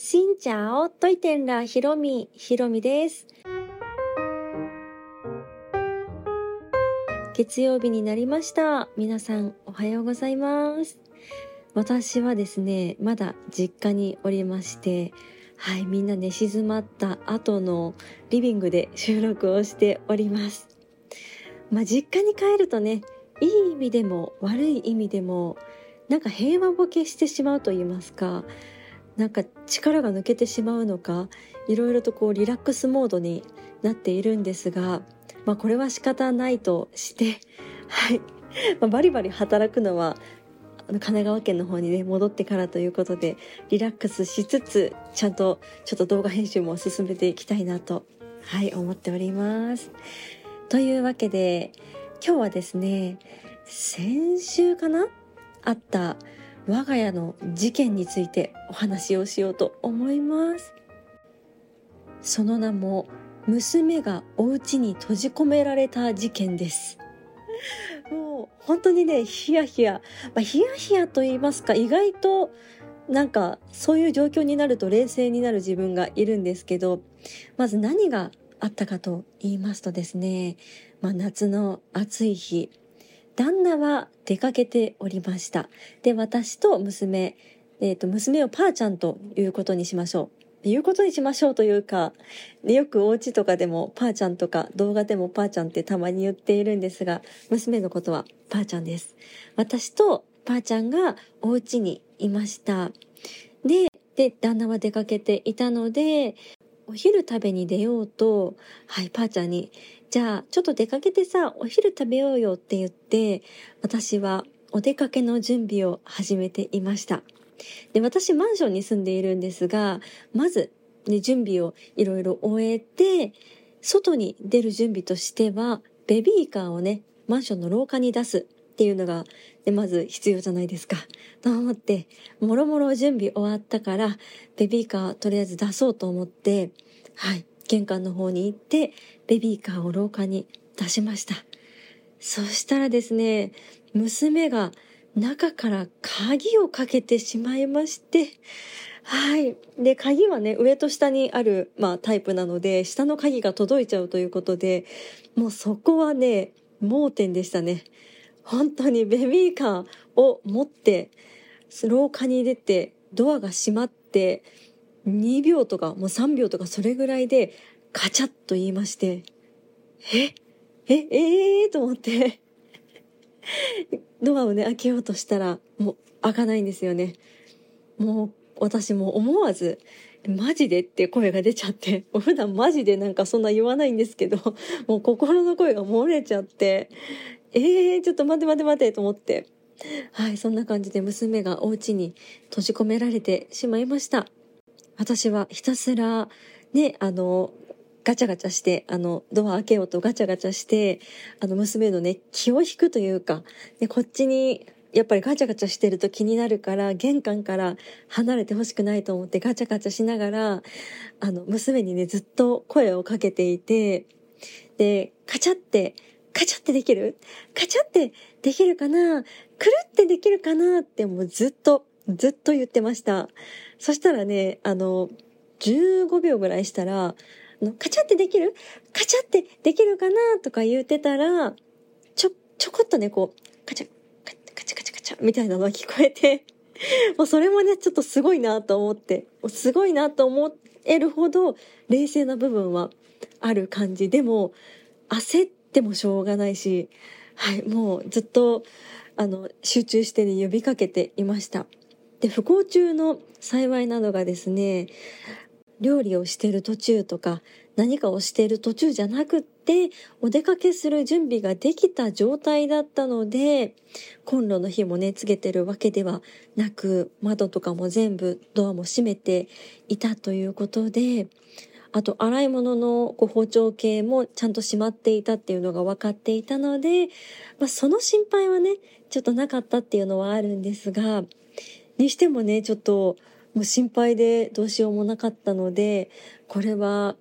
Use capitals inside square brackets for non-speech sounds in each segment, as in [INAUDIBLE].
しんちゃおといてんらひろみ、ひろみです。月曜日になりました。皆さんおはようございます。私はですね、まだ実家におりまして、はい、みんな寝静まった後のリビングで収録をしております。まあ、実家に帰るとね、いい意味でも悪い意味でも、なんか平和ボケしてしまうと言いますか、なんか力が抜けてしまうのかいろいろとこうリラックスモードになっているんですが、まあ、これは仕方ないとして、[LAUGHS] はいまあ、バリバリ働くのは神奈川県の方にね戻ってからということでリラックスしつつちゃんとちょっと動画編集も進めていきたいなと、はい、思っております。というわけで今日はですね先週かな？あった我が家の事件についてお話をしようと思います。その名も娘がお家に閉じ込められた事件です。もう本当にねヒヤヒヤ、まあ、ヒヤヒヤと言いますか意外となんかそういう状況になると冷静になる自分がいるんですけどまず何があったかと言いますとですね、まあ、夏の暑い日。旦那は出かけておりました。で、私と娘、えっ、と、娘をパーちゃんということにしましょう。いうことにしましょうというか、よくお家とかでもパーちゃんとか動画でもパーちゃんってたまに言っているんですが、娘のことはパーちゃんです。私とパーちゃんがお家にいました。で、で、旦那は出かけていたので、お昼食べに出ようと、はい、パーちゃんに、じゃあ、ちょっと出かけてさ、お昼食べようよって言って、私はお出かけの準備を始めていました。で、私マンションに住んでいるんですが、まず、ね、準備をいろいろ終えて、外に出る準備としては、ベビーカーをね、マンションの廊下に出すっていうのが、で、まず必要じゃないですか。と思って、もろもろ準備終わったから、ベビーカーとりあえず出そうと思って、はい、玄関の方に行って、ベビーカーを廊下に出しました。そしたらですね、娘が中から鍵をかけてしまいまして、はい。で、鍵はね、上と下にある、まあ、タイプなので、下の鍵が届いちゃうということで、もうそこはね、盲点でしたね。本当にベビーカーを持って、廊下に出て、ドアが閉まって、2秒とか、もう3秒とかそれぐらいで、カチャッと言いまして、え？え、え？え？ー、と思って、[LAUGHS] ドアをね、開けようとしたら、もう開かないんですよね。もう、私も思わず、マジでって声が出ちゃって、普段マジでなんかそんな言わないんですけど、もう心の声が漏れちゃって、え？えー、ちょっと待て待て待てと思って、はい、そんな感じで娘がお家に閉じ込められてしまいました。私はひたすら、ね、あの、ガチャガチャして、あの、ドア開けようとガチャガチャして、あの、娘のね、気を引くというか、で、こっちに、やっぱりガチャガチャしてると気になるから、玄関から離れてほしくないと思ってガチャガチャしながら、あの、娘にね、ずっと声をかけていて、で、カチャって、カチャってできる？カチャってできるかな？くるってできるかな？ってもうずっと、ずっと言ってました。そしたらね、あの、15秒ぐらいしたら、カチャってできる？カチャってできるかなとか言ってたら、ちょ、ちょこっとね、こう、カチャ、カチャカチャカチャカチャみたいなのが聞こえて、もうそれもね、ちょっとすごいなと思って、すごいなと思えるほど冷静な部分はある感じ。でも、焦ってもしょうがないし、はい、もうずっと、あの、集中してね、呼びかけていました。で、不幸中の幸いなのがですね、料理をしている途中とか何かをしている途中じゃなくってお出かけする準備ができた状態だったのでコンロの火もねつけてるわけではなく窓とかも全部ドアも閉めていたということであと洗い物のこう包丁系もちゃんと閉まっていたっていうのが分かっていたので、まあ、その心配はねちょっとなかったっていうのはあるんですがにしてもねちょっともう心配でどうしようもなかったので、これは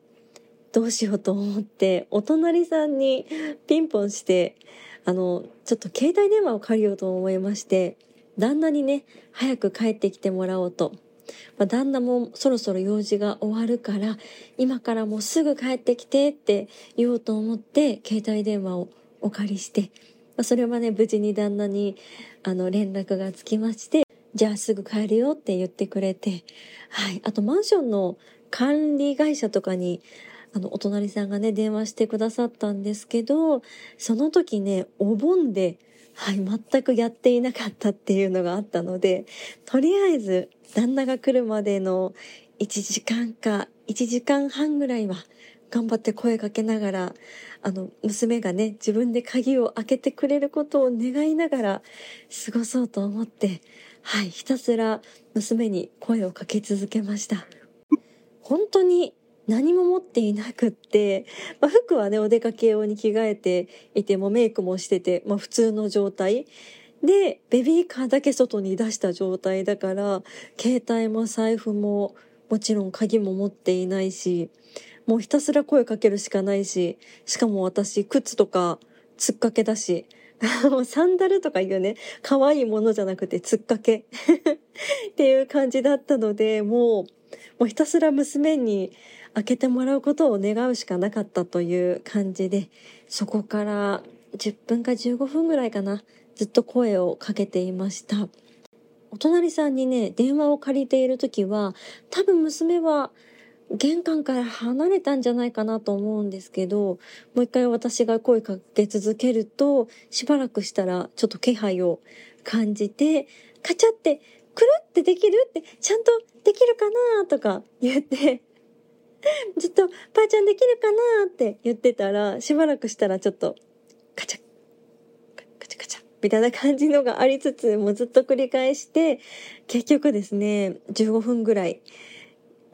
どうしようと思って、お隣さんに [LAUGHS] ピンポンして、あの、ちょっと携帯電話を借りようと思いまして、旦那にね、早く帰ってきてもらおうと。まあ、旦那もそろそろ用事が終わるから、今からもうすぐ帰ってきてって言おうと思って、携帯電話をお借りして、まあ、それはね、無事に旦那に、あの、連絡がつきまして、じゃあすぐ帰るよって言ってくれて、はい。あと、マンションの管理会社とかに、あの、お隣さんがね、電話してくださったんですけど、その時ね、お盆で、はい、全くやっていなかったっていうのがあったので、とりあえず、旦那が来るまでの1時間か1時間半ぐらいは頑張って声かけながら、あの、娘がね、自分で鍵を開けてくれることを願いながら過ごそうと思って、はい、ひたすら娘に声をかけ続けました。本当に何も持っていなくって、まあ、服はね、お出かけ用に着替えていてもメイクもしてて、まあ、普通の状態。で、ベビーカーだけ外に出した状態だから、携帯も財布も、もちろん鍵も持っていないし、もうひたすら声かけるしかないし、しかも私、靴とか、つっかけだし、[LAUGHS] サンダルとかいうね、可愛いものじゃなくて、つっかけ [LAUGHS] っていう感じだったので、もう、もうひたすら娘に開けてもらうことを願うしかなかったという感じで、そこから10分か15分ぐらいかな、ずっと声をかけていました。お隣さんにね、電話を借りている時は、多分娘は玄関から離れたんじゃないかなと思うんですけど、もう一回私が声かけ続けると、しばらくしたらちょっと気配を感じて、カチャって、くるってできるって、ちゃんとできるかなとか言って、ずっと、ばあちゃんできるかなって言ってたら、しばらくしたらちょっと、カチャ、カチャカチャ、みたいな感じのがありつつ、もうずっと繰り返して、結局ですね、15分ぐらい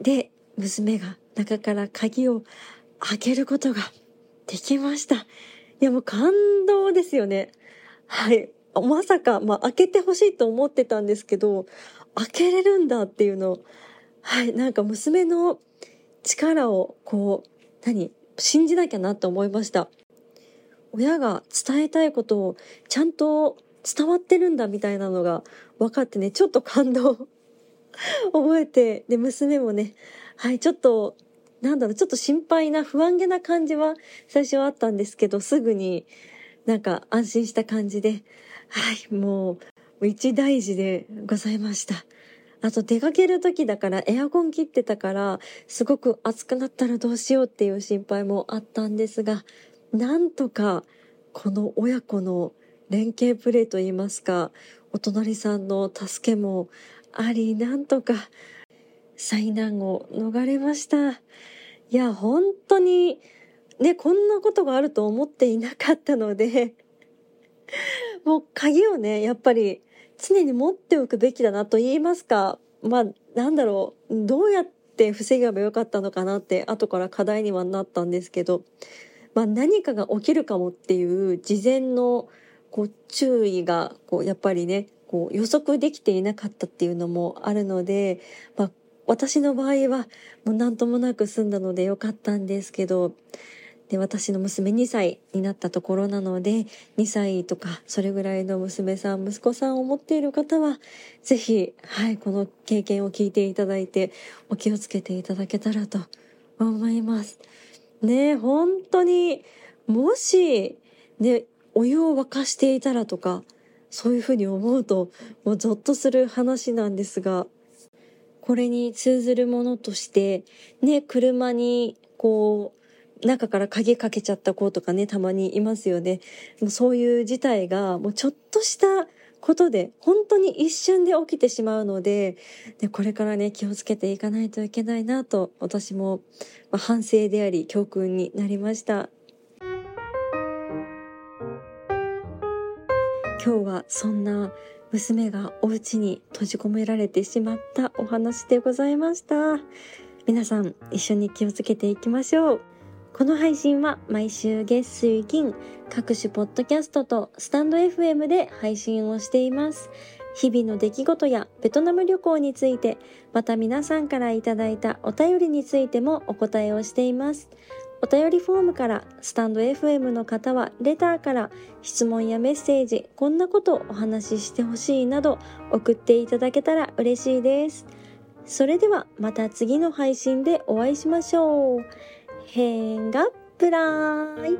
で、娘が中から鍵を開けることができました。いや、もう感動ですよね。はい。まさか、まあ、開けてほしいと思ってたんですけど、開けれるんだっていうの、はい。なんか娘の力を、こう、何信じなきゃなって思いました。親が伝えたいことをちゃんと伝わってるんだみたいなのが分かってね、ちょっと感動 [LAUGHS] 覚えて、で、娘もね、はい、ちょっと、なんだろう、ちょっと心配な不安げな感じは最初はあったんですけど、すぐになんか安心した感じで、はい、もう一大事でございました。あと出かける時だからエアコン切ってたから、すごく暑くなったらどうしようっていう心配もあったんですが、なんとかこの親子の連携プレーといいますか、お隣さんの助けもあり、なんとか災難を逃れました。いや、本当に、ね、こんなことがあると思っていなかったので、[LAUGHS] もう鍵をね、やっぱり常に持っておくべきだなと言いますか、まあ、なんだろう、どうやって防げばよかったのかなって後から課題にはなったんですけど、まあ何かが起きるかもっていう事前のこう注意がこうやっぱりね、こう予測できていなかったっていうのもあるので、まあ私の場合はもう何ともなく済んだのでよかったんですけど、で、私の娘2歳になったところなので、2歳とかそれぐらいの娘さん、息子さんを持っている方は、ぜひ、はい、この経験を聞いていただいて、お気をつけていただけたらと思います。ね、本当に、もし、ね、お湯を沸かしていたらとか、そういうふうに思うと、もうゾッとする話なんですが、これに通ずるものとして、ね、車に、こう、中から鍵かけちゃった子とかね、たまにいますよね。もうそういう事態が、もうちょっとしたことで、本当に一瞬で起きてしまうので、でこれからね、気をつけていかないといけないなと、私も、まあ、反省であり、教訓になりました。今日はそんな娘がお家に閉じ込められてしまったお話でございました。皆さん一緒に気をつけていきましょう。この配信は毎週月水金各種ポッドキャストとスタンド FM で配信をしています。日々の出来事やベトナム旅行について、また皆さんからいただいたお便りについてもお答えをしています。お便りフォームから、スタンド FM の方はレターから質問やメッセージ、こんなことをお話ししてほしいなど送っていただけたら嬉しいです。それではまた次の配信でお会いしましょう。変がプライ